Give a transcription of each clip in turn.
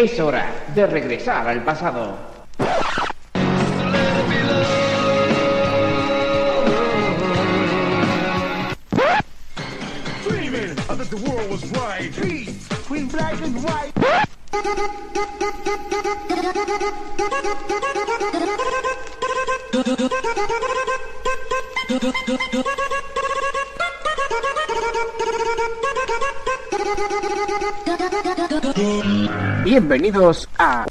Es hora de regresar al pasado. Bienvenidos a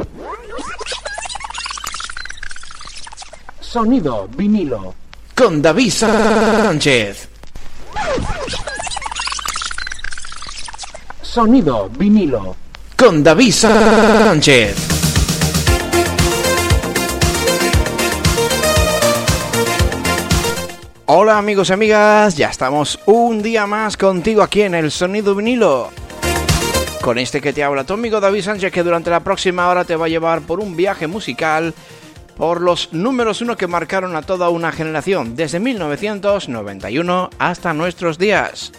Sonido vinilo con David Sánchez. Sonido vinilo Con David Sánchez. Hola amigos y amigas, ya estamos un día más contigo aquí en el Sonido vinilo. Con este que te habla tu amigo David Sánchez que durante la próxima hora te va a llevar por un viaje musical por los números uno que marcaron a toda una generación, desde 1991 hasta nuestros días.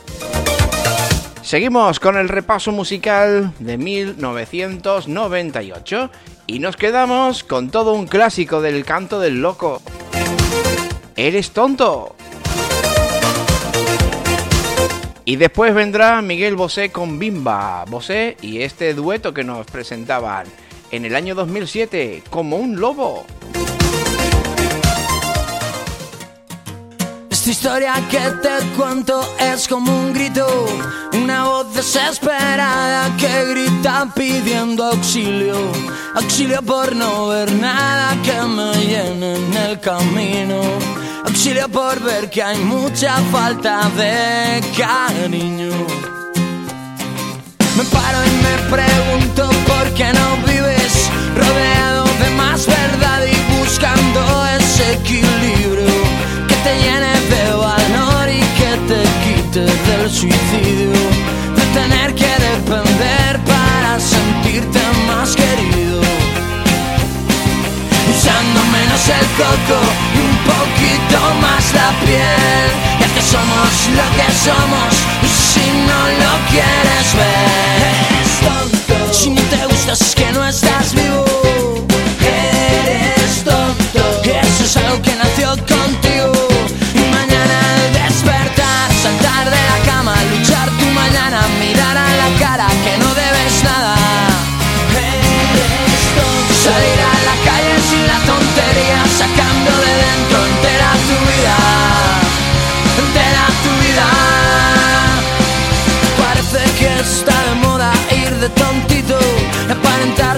Seguimos con el repaso musical de 1998 y nos quedamos con todo un clásico del canto del loco. ¿Eres tonto? Y después vendrá Miguel Bosé con Bimba. Bosé y este dueto que nos presentaban en el año 2007 como un lobo. Esta historia que te cuento es como un grito, una voz desesperada que grita pidiendo auxilio, auxilio por no ver nada que me llene en el camino, auxilio por ver que hay mucha falta de cariño. Me paro y me pregunto por qué no vives rodeado de más verdad y buscando ese equilibrio que te llene de valor y que te quite del suicidio, de tener que depender para sentirte más querido. Usando menos el coco poquito más la piel, ya que somos lo que somos y si no lo quieres ver. Si no te gustas es que no estás vivo.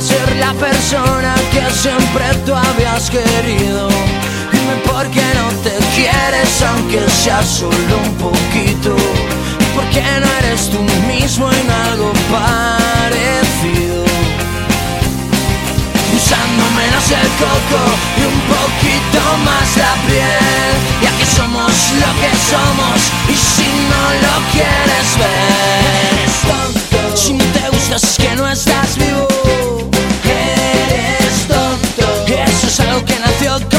Ser la persona que siempre tú habías querido. Dime por qué no te quieres aunque sea solo un poquito. Y por qué no eres tú mismo en algo parecido. Usando menos el coco y un poquito más la piel Ya que somos lo que somos y si no lo quieres ver Si no te gustas es que no estás vivo algo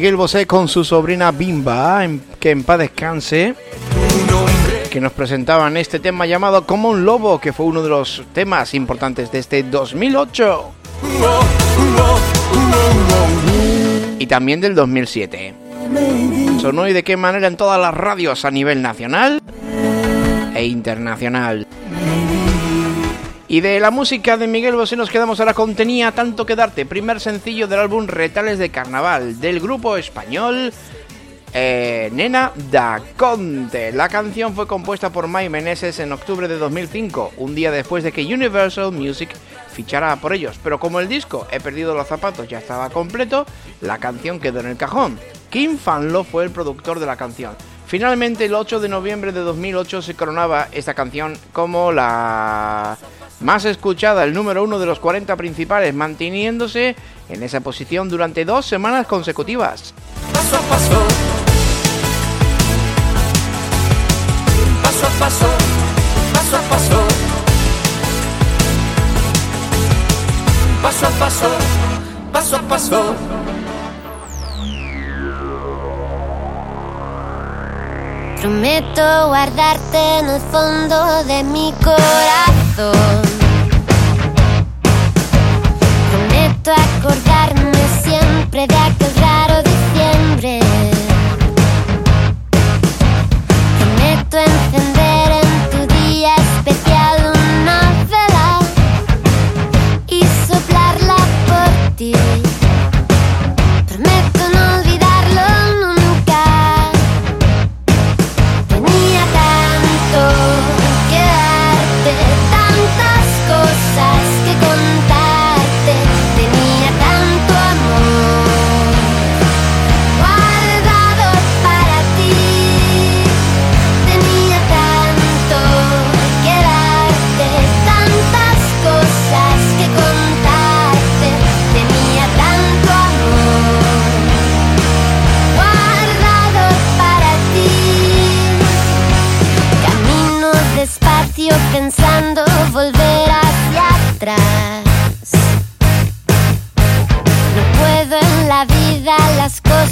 Miguel Bosé con su sobrina Bimba, que en paz descanse, que nos presentaban este tema llamado Como un Lobo, que fue uno de los temas importantes de este 2008. Y también del 2007. Sonó y de qué manera en todas las radios a nivel nacional e internacional. Y de la música de Miguel Bosé nos quedamos ahora con Tenía tanto que darte, primer sencillo del álbum Retales de Carnaval, del grupo español eh, Nena da Conte. La canción fue compuesta por Mike Meneses en octubre de 2005, un día después de que Universal Music fichara por ellos. Pero como el disco He perdido los zapatos ya estaba completo, la canción quedó en el cajón. Kim Fanlo fue el productor de la canción. Finalmente, el 8 de noviembre de 2008 se coronaba esta canción como la más escuchada, el número uno de los 40 principales, manteniéndose en esa posición durante dos semanas consecutivas. Paso a paso, paso a paso, paso a paso, paso a paso, paso a paso. Prometo guardarte en el fondo de mi corazón. Prometo acordarme siempre de aquel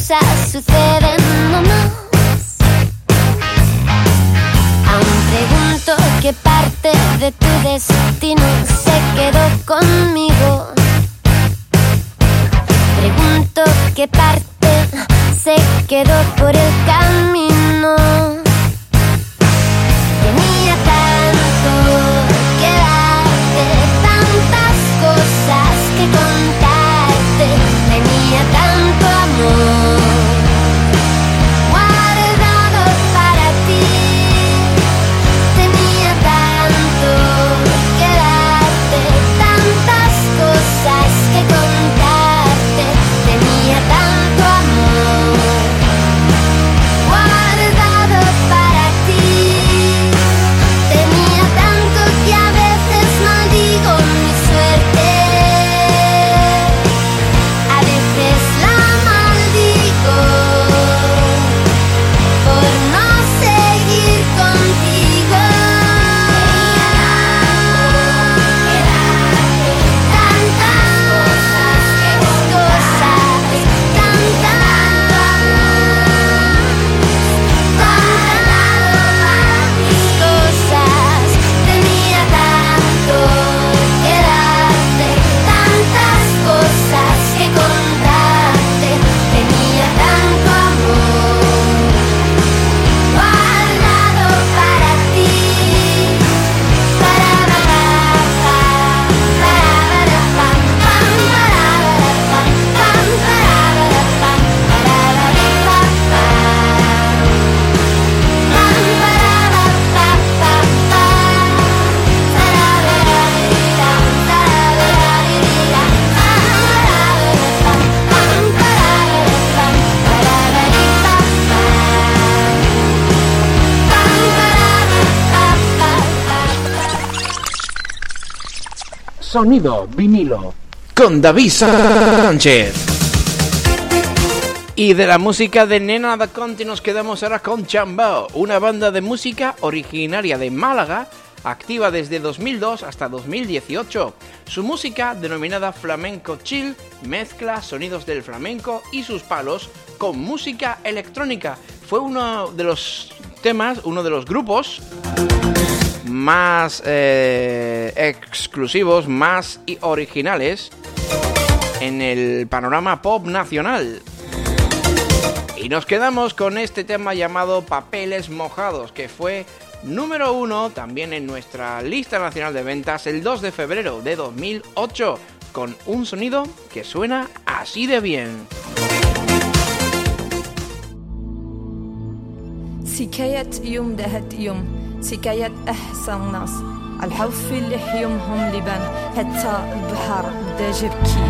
cosas suceden nomás. Aún pregunto qué parte de tu destino se quedó conmigo. Pregunto qué parte se quedó por el camino. Sonido vinilo. Con David Sánchez. Y de la música de Nena da Conti nos quedamos ahora con Chambao, una banda de música originaria de Málaga, activa desde 2002 hasta 2018. Su música, denominada flamenco chill, mezcla sonidos del flamenco y sus palos con música electrónica. Fue uno de los temas, uno de los grupos más eh, exclusivos, más originales en el panorama pop nacional. Y nos quedamos con este tema llamado Papeles Mojados, que fue número uno también en nuestra lista nacional de ventas el 2 de febrero de 2008, con un sonido que suena así de bien. سكاية أحسن ناس. الحوف اللي حيومهم لبن حتى البحر بدا جبكي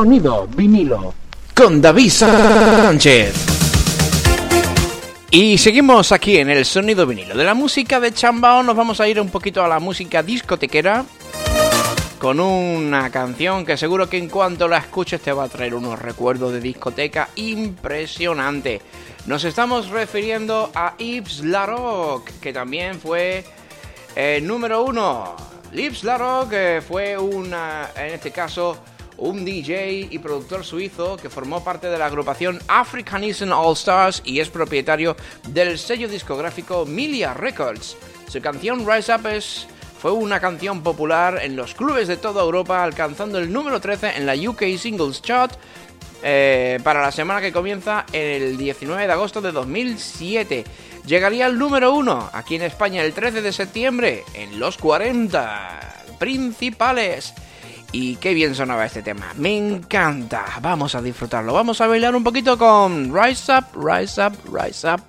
Sonido vinilo. Con David Sánchez. Y seguimos aquí en el sonido vinilo. De la música de Chambao nos vamos a ir un poquito a la música discotequera. Con una canción que seguro que en cuanto la escuches te va a traer unos recuerdos de discoteca impresionante. Nos estamos refiriendo a Yves Larocque, que también fue el número uno. Lips Larocque eh, fue una, en este caso, un DJ y productor suizo que formó parte de la agrupación Africanism All Stars y es propietario del sello discográfico Milia Records. Su canción Rise Up es, fue una canción popular en los clubes de toda Europa, alcanzando el número 13 en la UK Singles Chart eh, para la semana que comienza el 19 de agosto de 2007. Llegaría al número 1 aquí en España el 13 de septiembre en los 40 principales. Y qué bien sonaba este tema. Me encanta. Vamos a disfrutarlo. Vamos a bailar un poquito con Rise Up, Rise Up, Rise Up.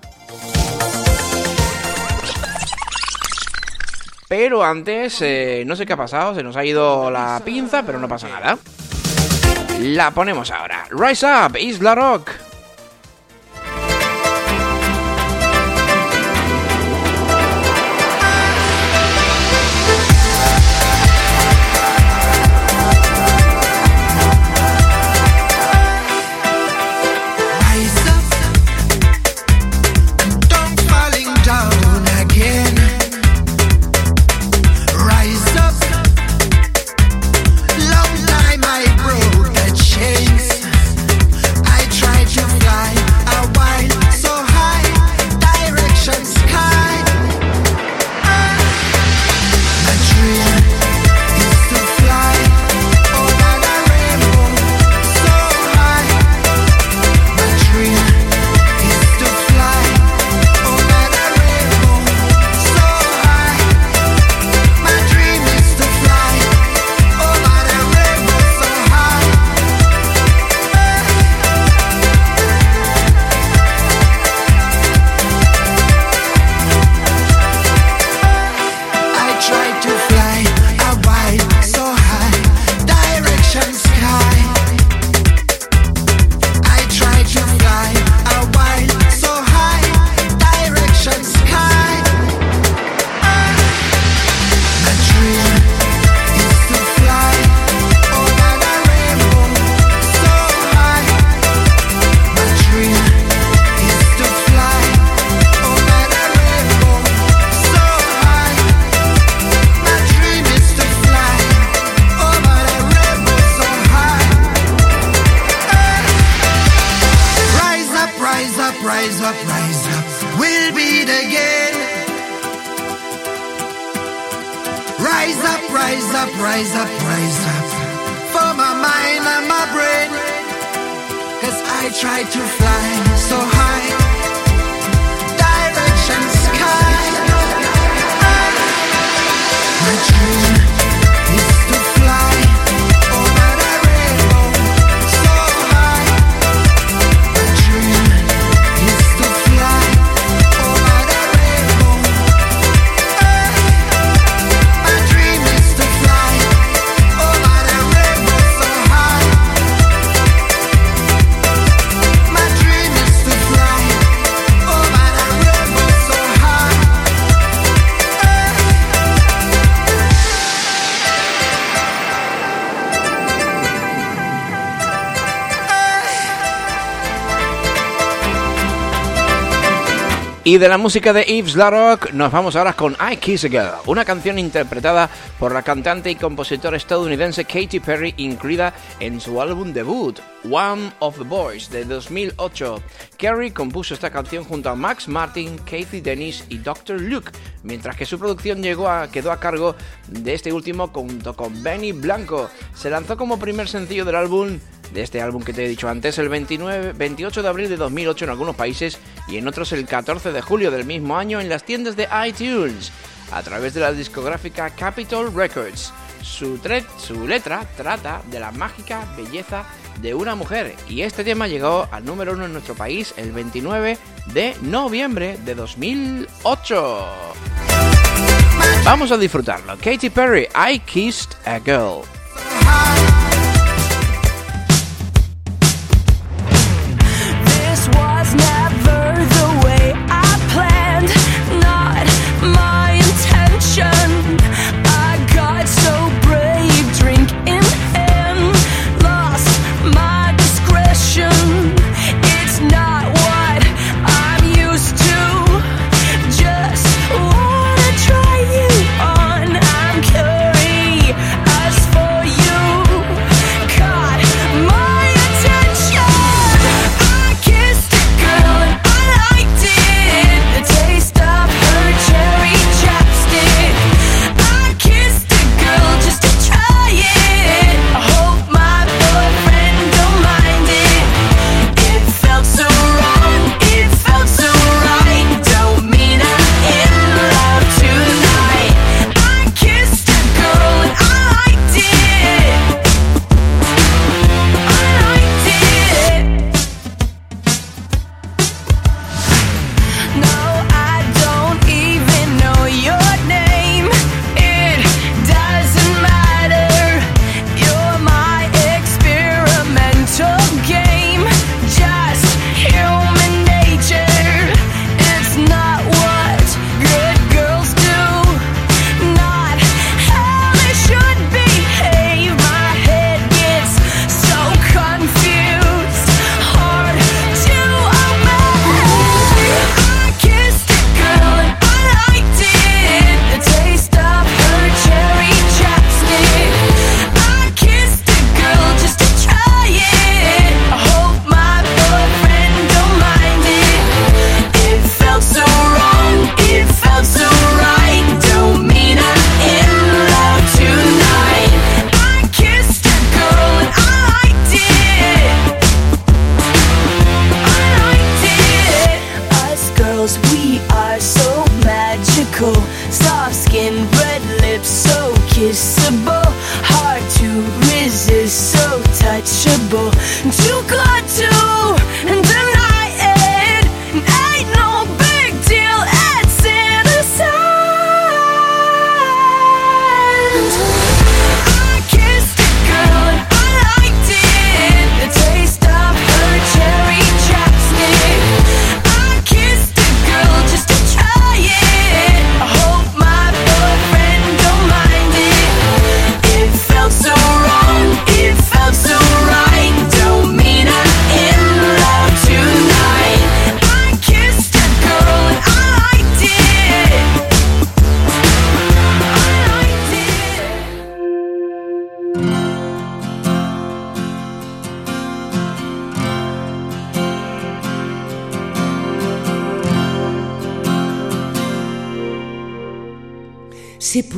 Pero antes, eh, no sé qué ha pasado, se nos ha ido la pinza, pero no pasa nada. La ponemos ahora. Rise Up, Isla Rock. Y de la música de Yves Laroque nos vamos ahora con I Kiss a Girl, una canción interpretada por la cantante y compositora estadounidense Katy Perry, incluida en su álbum debut, One of the Boys, de 2008. Carey compuso esta canción junto a Max Martin, Kathy Dennis y Dr. Luke, mientras que su producción llegó a, quedó a cargo de este último junto con Benny Blanco. Se lanzó como primer sencillo del álbum de este álbum que te he dicho antes el 29, 28 de abril de 2008 en algunos países y en otros el 14 de julio del mismo año en las tiendas de iTunes a través de la discográfica Capitol Records. Su, su letra trata de la mágica belleza de una mujer y este tema llegó al número uno en nuestro país el 29 de noviembre de 2008. Vamos a disfrutarlo. Katy Perry, I Kissed a Girl.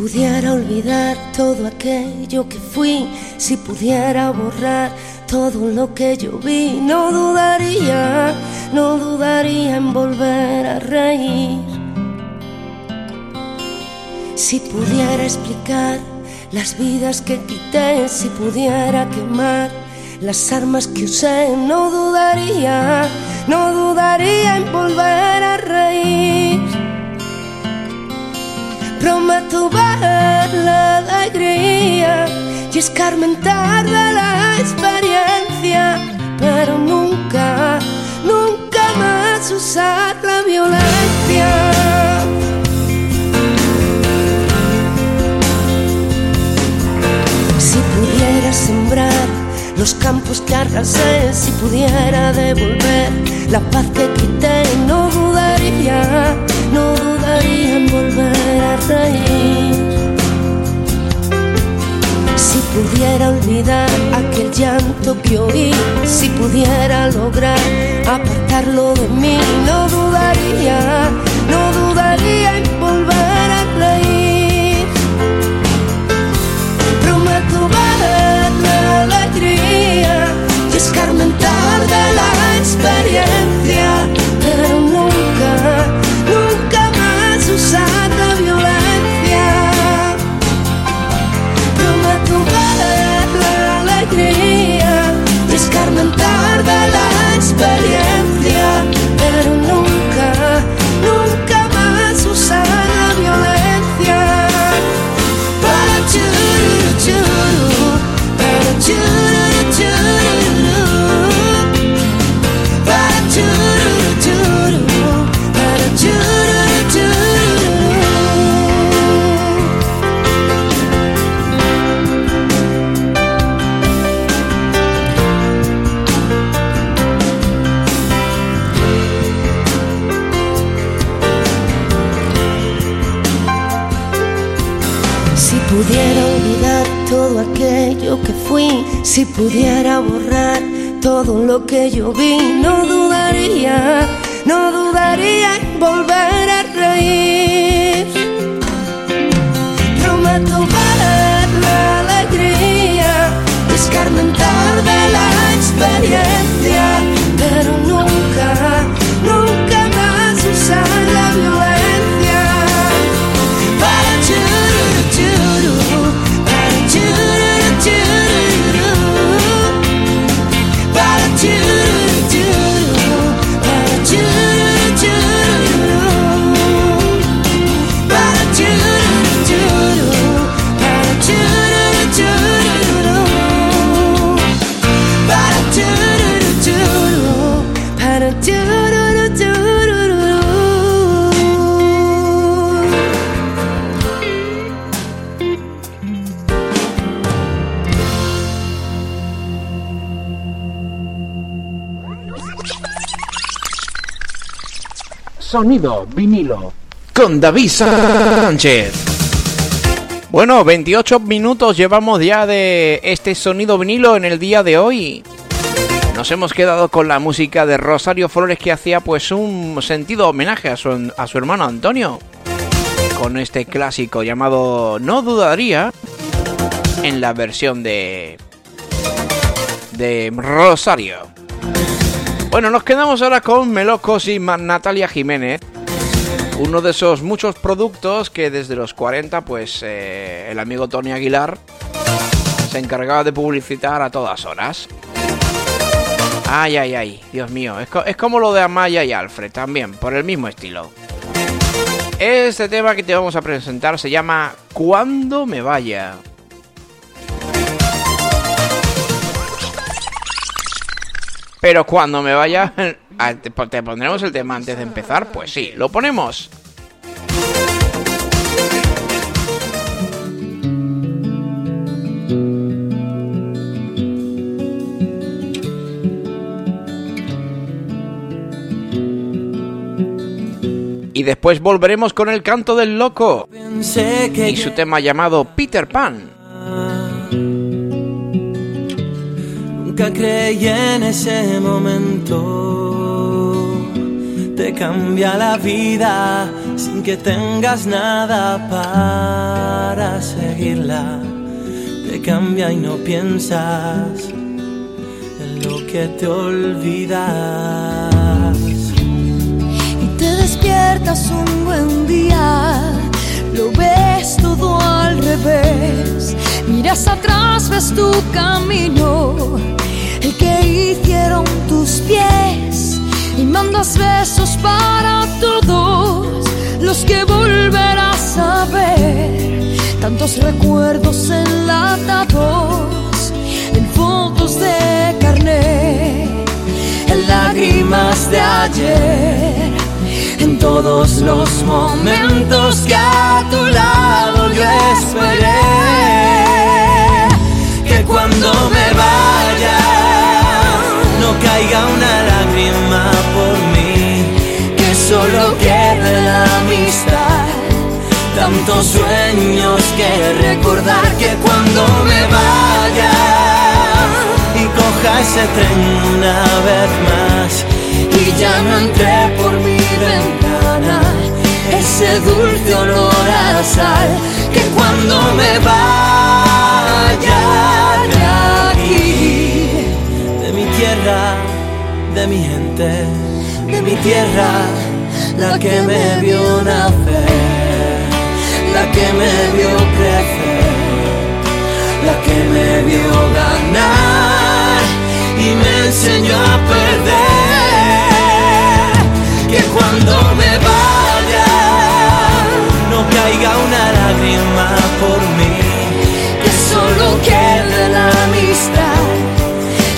Pudiera olvidar todo aquello que fui, si pudiera borrar todo lo que yo vi, no dudaría, no dudaría en volver a reír. Si pudiera explicar las vidas que quité, si pudiera quemar las armas que usé, no dudaría, no dudaría en volver a reír. Prometo ver la alegría y escarmentar de la experiencia, pero nunca, nunca más usar la violencia. Si pudiera sembrar los campos que arrasé, si pudiera devolver la paz que quité, no dudaría, reír. Si pudiera olvidar aquel llanto que oí, si pudiera lograr apartarlo de mí, no dudaría, no dudaría en volver a reír. Prometo ver la alegría y escarmentar de la experiencia, pudiera borrar todo lo que yo vi, no dudaría, no dudaría en volver a reír. Prometo ver la alegría, escarmentar de la experiencia, Sonido vinilo. con David Sánchez. Bueno, 28 minutos llevamos ya de este sonido vinilo en el día de hoy. Nos hemos quedado con la música de Rosario Flores que hacía pues un sentido homenaje a su, a su hermano Antonio. Con este clásico llamado No dudaría en la versión de de Rosario. Bueno, nos quedamos ahora con Melocos y Natalia Jiménez. Uno de esos muchos productos que desde los 40, pues eh, el amigo Tony Aguilar se encargaba de publicitar a todas horas. Ay, ay, ay, Dios mío, es, es como lo de Amaya y Alfred también, por el mismo estilo. Este tema que te vamos a presentar se llama Cuando me vaya. Pero cuando me vaya, te pondremos el tema antes de empezar. Pues sí, lo ponemos. Y después volveremos con el canto del loco y su tema llamado Peter Pan. Nunca creí en ese momento. Te cambia la vida sin que tengas nada para seguirla. Te cambia y no piensas en lo que te olvidas. y te despiertas un buen día, lo ves todo al revés, miras atrás, ves tu camino, besos para todos los que volverás a ver, tantos recuerdos enlatados en fotos de carnet en lágrimas de ayer, en todos los momentos que a tu lado yo esperé, que cuando me vaya no caiga una solo quede la amistad, tantos sueños que recordar que cuando me vaya y coja ese tren una vez más y ya no entré por mi ventana ese dulce olor a sal que cuando me vaya de aquí de mi tierra de mi gente de mi tierra la que me vio nacer la que me vio crecer la que me vio ganar y me enseñó a perder. Que cuando me vaya no caiga una lágrima por mí, que solo quede la amistad,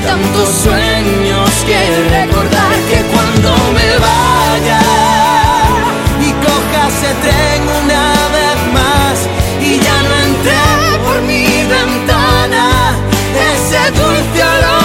tantos sueños que recordar que cuando me vaya olor a sal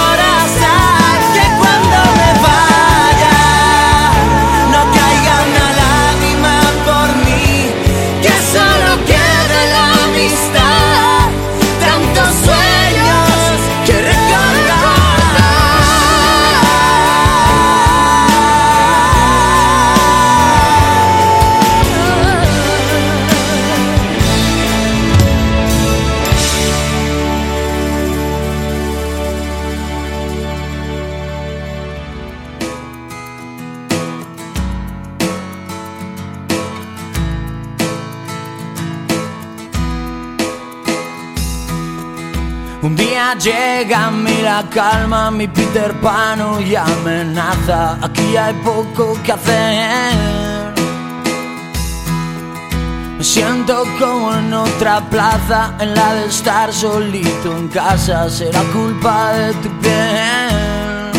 Llega a la calma, mi Peter Pan y amenaza. Aquí hay poco que hacer. Me siento como en otra plaza, en la de estar solito en casa. Será culpa de tu piel.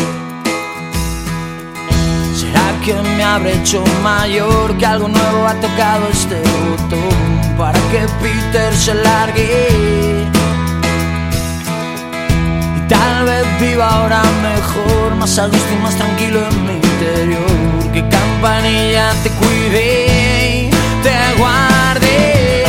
¿Será que me habré hecho mayor? Que algo nuevo ha tocado este botón para que Peter se largue. Viva ahora mejor, más a gusto y más tranquilo en mi interior. Que campanilla te cuide, y te guarde.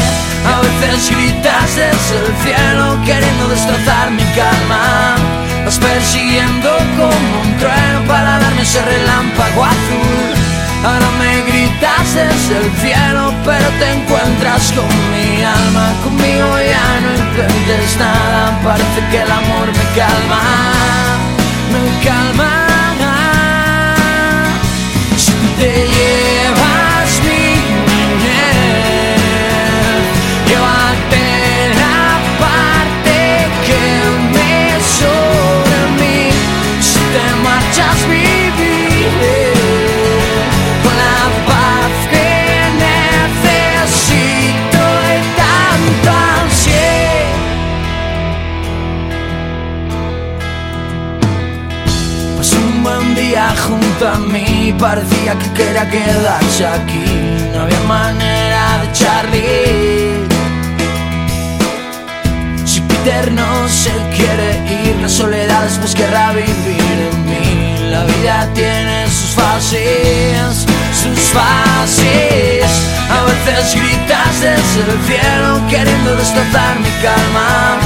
A veces gritas desde el cielo queriendo destrozar mi calma. Vas persiguiendo como un trueno para darme ese relámpago azul. Ahora me gritas desde el cielo, pero te encuentras con mi alma. Conmigo ya no intentes nada, parece que el amor me calma, me calma. Si te parecía que quería quedarse aquí. No había manera de Charlie. Si Peter no se quiere ir, la soledad después querrá vivir en mí. La vida tiene sus fases, sus fases. A veces gritas desde el cielo queriendo destrozar mi calma.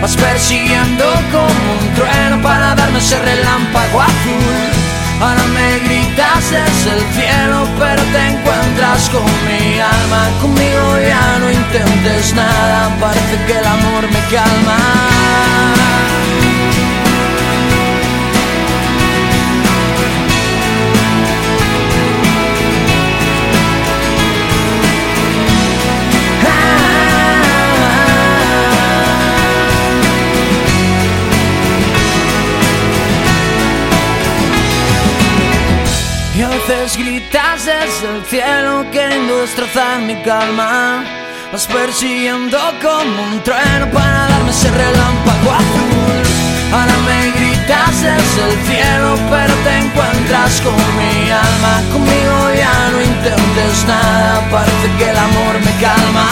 Vas persiguiendo como un trueno para darme ese relámpago azul. Ahora me gritas desde el cielo, pero te encuentras con mi alma. Conmigo ya no intentes nada, parece que el amor me calma. Veces gritas desde el cielo queriendo destrozar mi calma. Vas persiguiendo como un trueno para darme ese relámpago azul. Ahora me gritas desde el cielo, pero te encuentras con mi alma. Conmigo ya no intentes nada, parece que el amor me calma.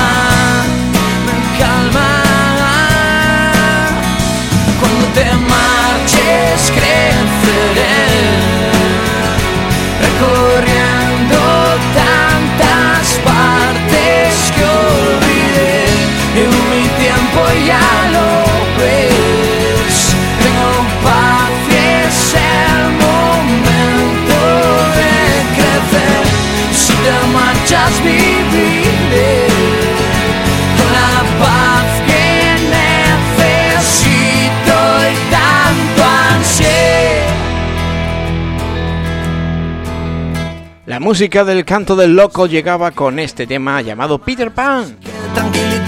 Me calma. Cuando te marches, creceré corriendo. Música del canto del loco llegaba con este tema llamado Peter Pan,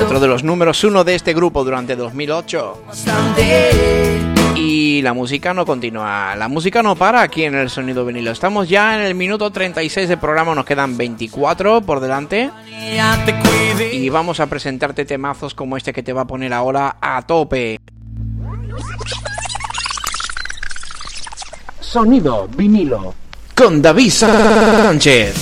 otro de los números uno de este grupo durante 2008. bastante Y la música no continúa, la música no para aquí en el sonido vinilo. Estamos ya en el minuto 36 del programa, nos quedan 24 por delante. Y vamos a presentarte temazos como este que te va a poner ahora a tope. Sonido vinilo. Con David Sánchez.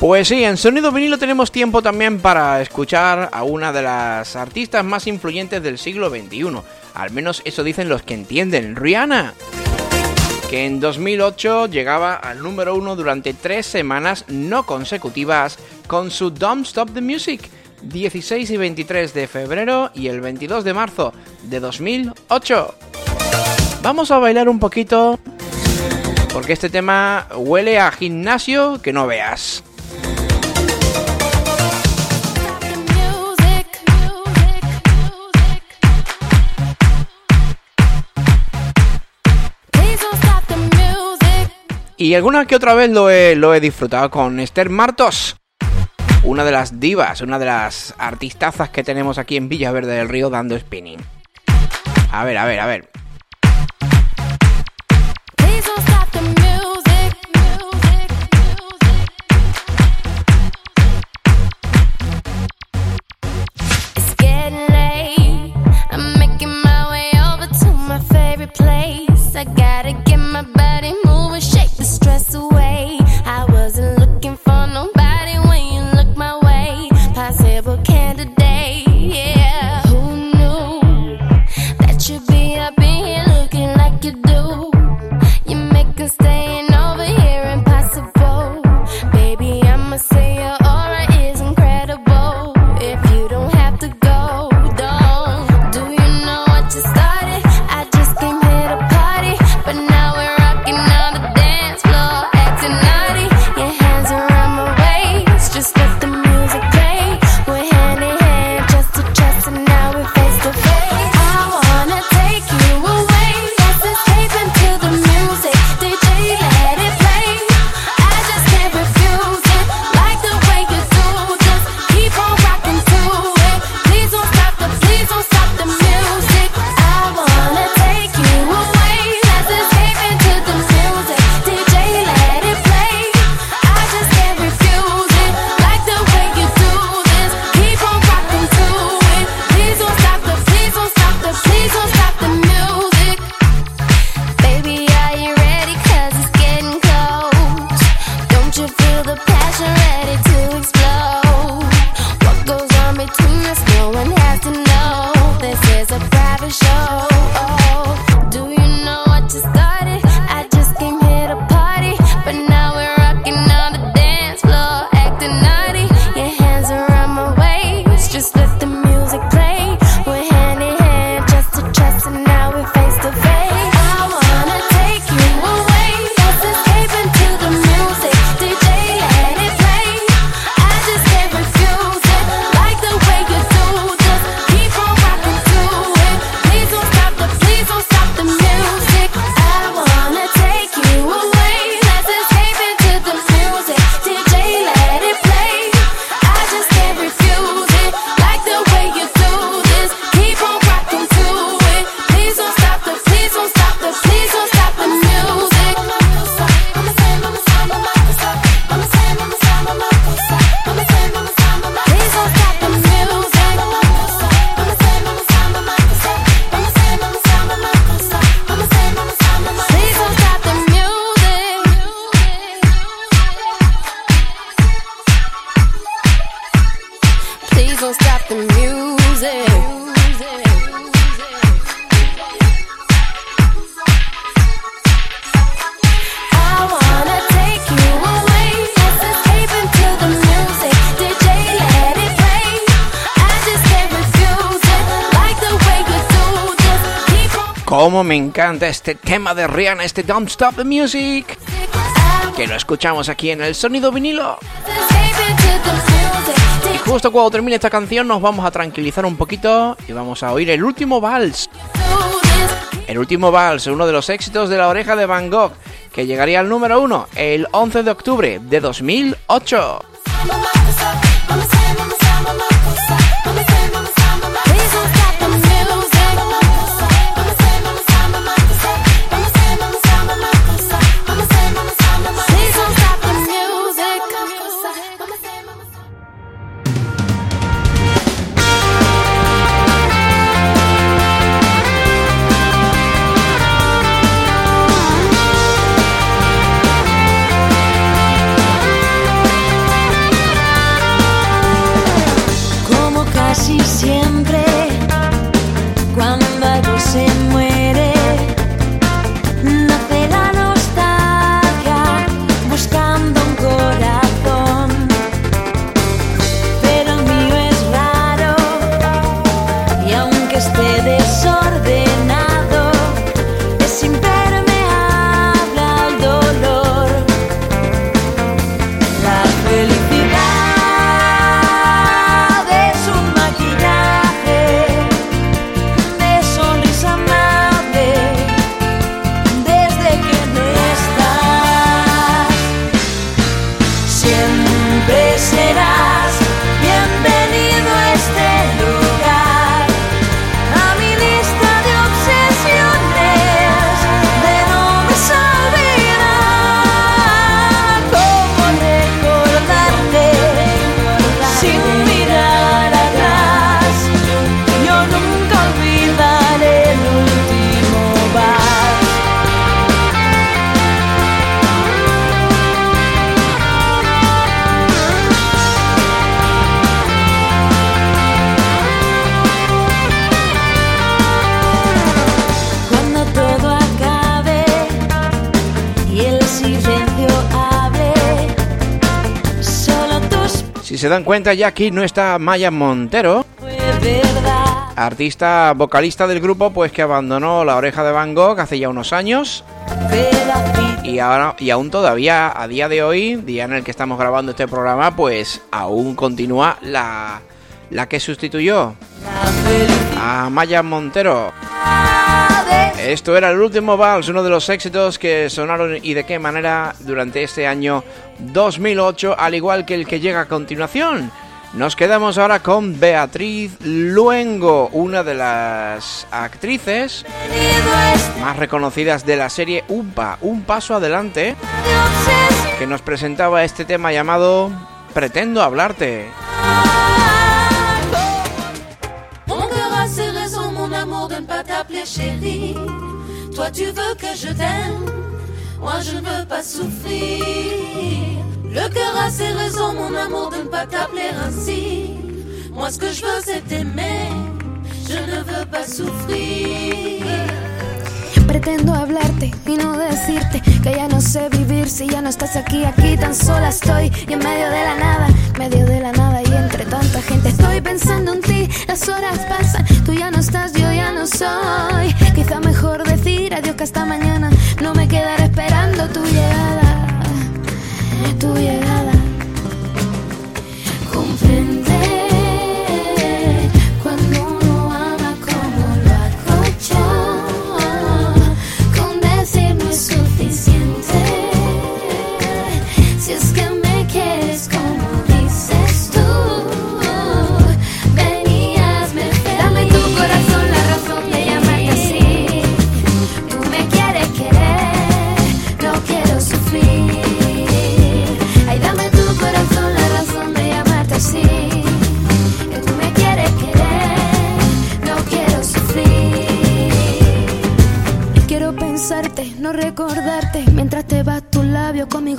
Pues sí, en Sonido Vinilo tenemos tiempo también para escuchar a una de las artistas más influyentes del siglo XXI. Al menos eso dicen los que entienden, Rihanna. Que en 2008 llegaba al número uno durante tres semanas no consecutivas con su Don't Stop the Music, 16 y 23 de febrero y el 22 de marzo de 2008. Vamos a bailar un poquito porque este tema huele a gimnasio que no veas. Y alguna que otra vez lo he, lo he disfrutado con Esther Martos, una de las divas, una de las artistazas que tenemos aquí en Villaverde del Río dando spinning. A ver, a ver, a ver. Encanta este tema de Rihanna, este Don't Stop the Music, que lo escuchamos aquí en el sonido vinilo. Y justo cuando termine esta canción nos vamos a tranquilizar un poquito y vamos a oír el último vals. El último vals, uno de los éxitos de la oreja de Van Gogh, que llegaría al número uno el 11 de octubre de 2008. Si se dan cuenta, ya aquí no está Maya Montero, artista vocalista del grupo, pues que abandonó la oreja de Van Gogh hace ya unos años y ahora y aún todavía a día de hoy, día en el que estamos grabando este programa, pues aún continúa la la que sustituyó a Maya Montero. Esto era el último vals, uno de los éxitos que sonaron y de qué manera durante este año 2008, al igual que el que llega a continuación. Nos quedamos ahora con Beatriz Luengo, una de las actrices más reconocidas de la serie UMPA, Un Paso Adelante, que nos presentaba este tema llamado Pretendo Hablarte. Toi, tu veux que je t'aime, moi, je ne veux pas souffrir. Le cœur a ses raisons, mon amour, de ne pas t'appeler ainsi. Moi, ce que je veux, c'est t'aimer, je ne veux pas souffrir. Pretendo hablarte y no decirte que ya no sé vivir si ya no estás aquí, aquí tan sola estoy y en medio de la nada, medio de la nada y entre tanta gente estoy pensando en ti, las horas pasan, tú ya no estás, yo ya no soy. Quizá mejor decir adiós que hasta mañana no me quedaré esperando tu llegada, tu llegada. Comprende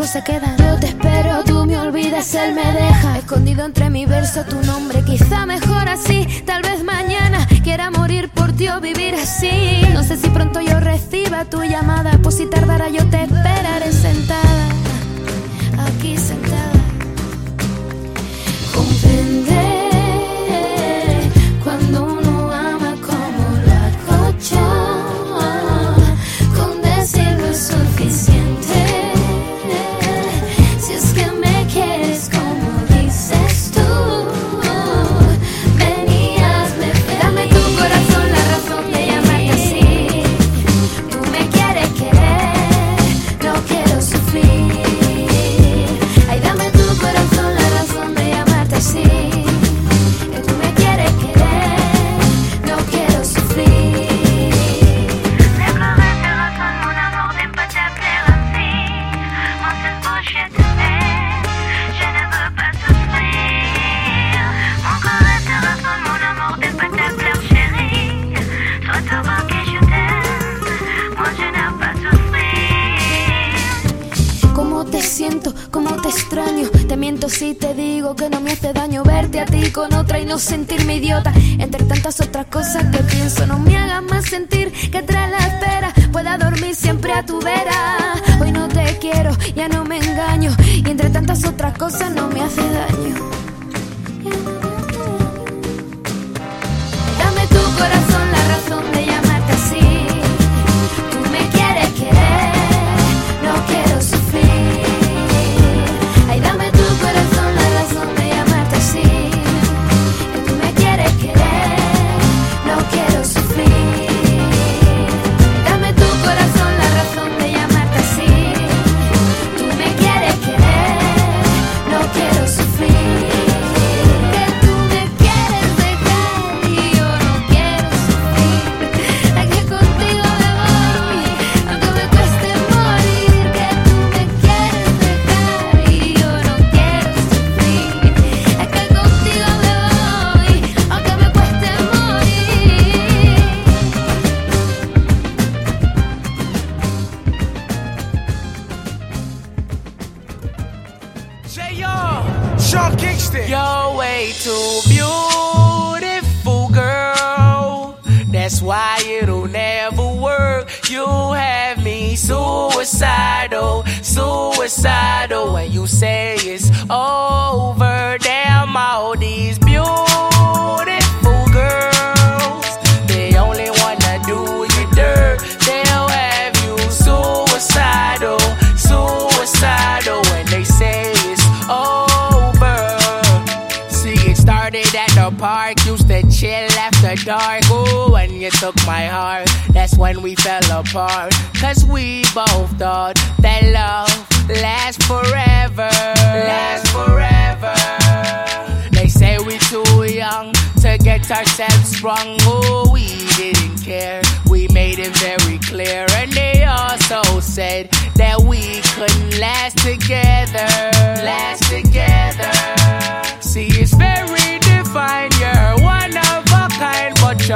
se quedan. Yo te espero, tú me olvidas. él me deja escondido entre mi verso tu nombre. Quizá mejor así, tal vez mañana quiera morir por ti o vivir así. No sé si pronto yo reciba tu llamada, pues si tardara yo te esperaré sentada, aquí sentada. Comprender sentirme idiota. Entre tantas otras cosas que pienso, no me hagas más sentir que tras la espera pueda dormir siempre a tu vera. Hoy no te quiero, ya no me engaño. Y entre tantas otras cosas no me hace daño.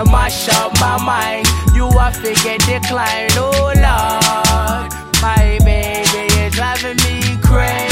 You mash up my mind. You are figure decline. Oh, Lord. My baby is driving me crazy.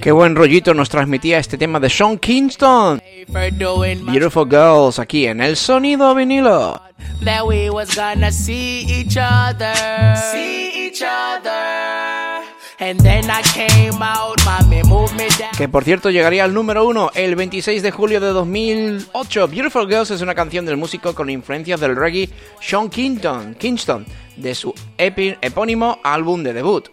Qué buen rollito nos transmitía este tema de Sean Kingston. Beautiful Girls aquí en el sonido vinilo. that we was gonna see each other, see each other. And then I came out, mommy moved me down. Que por cierto llegaría al número uno el 26 de julio de 2008. Beautiful Girls es una canción del músico con influencias del reggae Sean Kingston, Kingston de su epi- epónimo álbum de debut.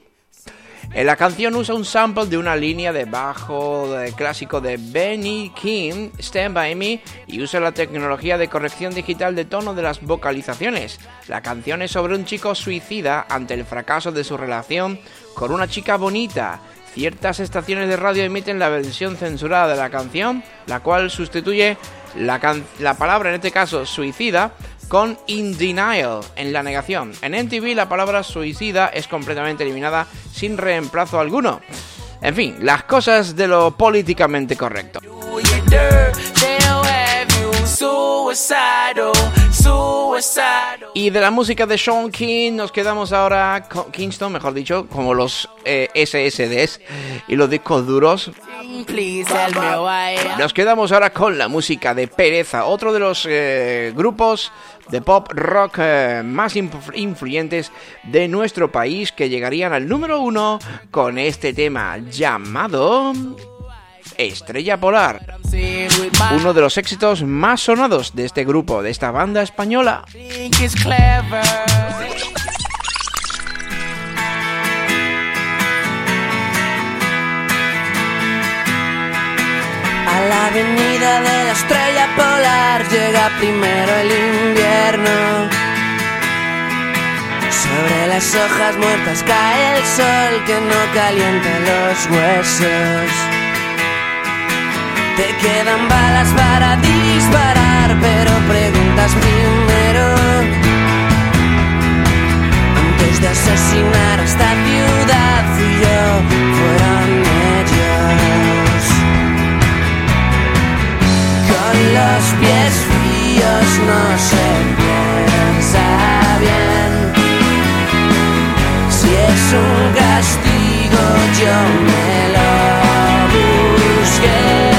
La canción usa un sample de una línea de bajo clásico de Benny King, Stand By Me, y usa la tecnología de corrección digital de tono de las vocalizaciones. La canción es sobre un chico suicida ante el fracaso de su relación con una chica bonita. Ciertas estaciones de radio emiten la versión censurada de la canción, la cual sustituye la, la palabra, en este caso suicida, con In Denial, en la negación. En NTV la palabra suicida es completamente eliminada sin reemplazo alguno. En fin, las cosas de lo políticamente correcto. Y de la música de Sean King nos quedamos ahora, Kingston mejor dicho, como los eh, SSDs y los discos duros. Nos quedamos ahora con la música de Pereza, otro de los eh, grupos de pop rock eh, más influyentes de nuestro país que llegarían al número uno con este tema llamado Estrella Polar, uno de los éxitos más sonados de este grupo, de esta banda española. A la avenida de la estrella polar llega primero el invierno. Sobre las hojas muertas cae el sol que no calienta los huesos. Te quedan balas para disparar, pero preguntas primero. Antes de asesinar a esta ciudad, fui yo, fueron ellos. Con los pies fríos no se piensa bien. Si es un castigo, yo me lo busqué.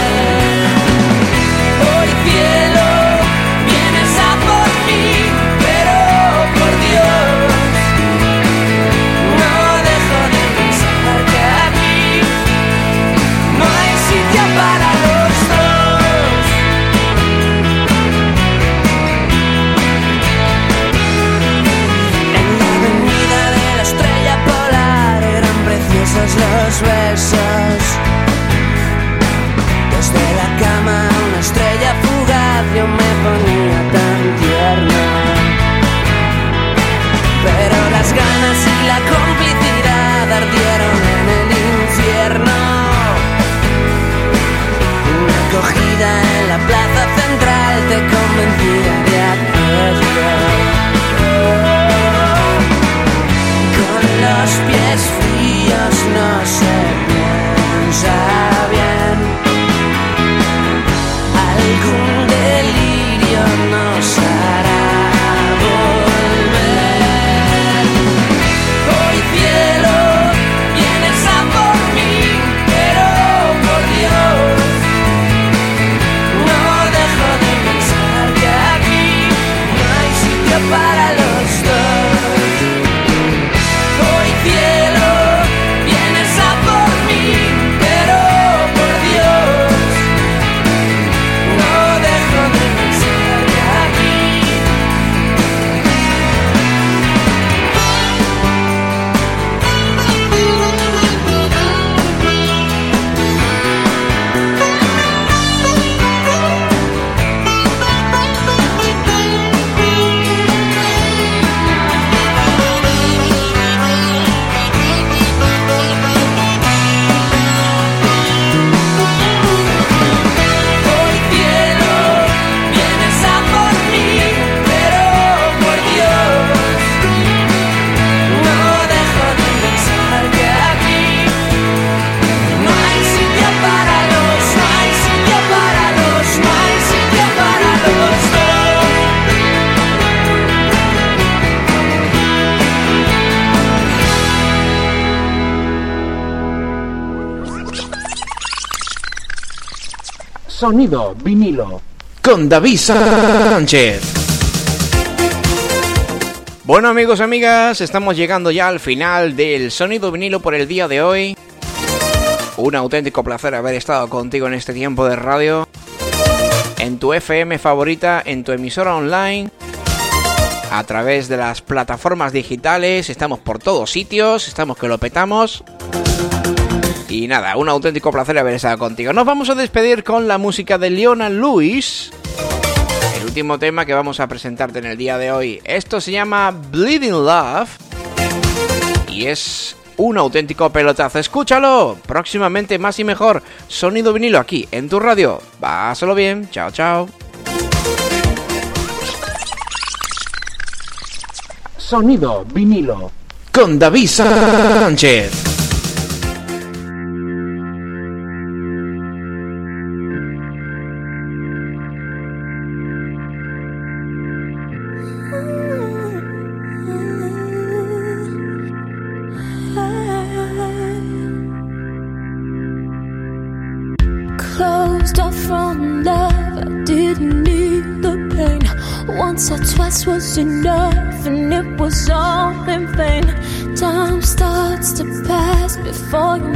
Sonido vinilo. con David Sánchez. Bueno amigos amigas, estamos llegando ya al final del sonido vinilo por el día de hoy. Un auténtico placer haber estado contigo en este tiempo de radio. En tu FM favorita, en tu emisora online. A través de las plataformas digitales, estamos por todos sitios, estamos que lo petamos. Y nada, un auténtico placer haber estado contigo. Nos vamos a despedir con la música de Leona Lewis. El último tema que vamos a presentarte en el día de hoy. Esto se llama Bleeding Love. Y es un auténtico pelotazo. Escúchalo. Próximamente más y mejor. Sonido vinilo aquí en tu radio. Pásalo bien. Chao, chao. Sonido vinilo. Con David Sánchez. for you.